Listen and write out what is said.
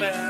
Bye.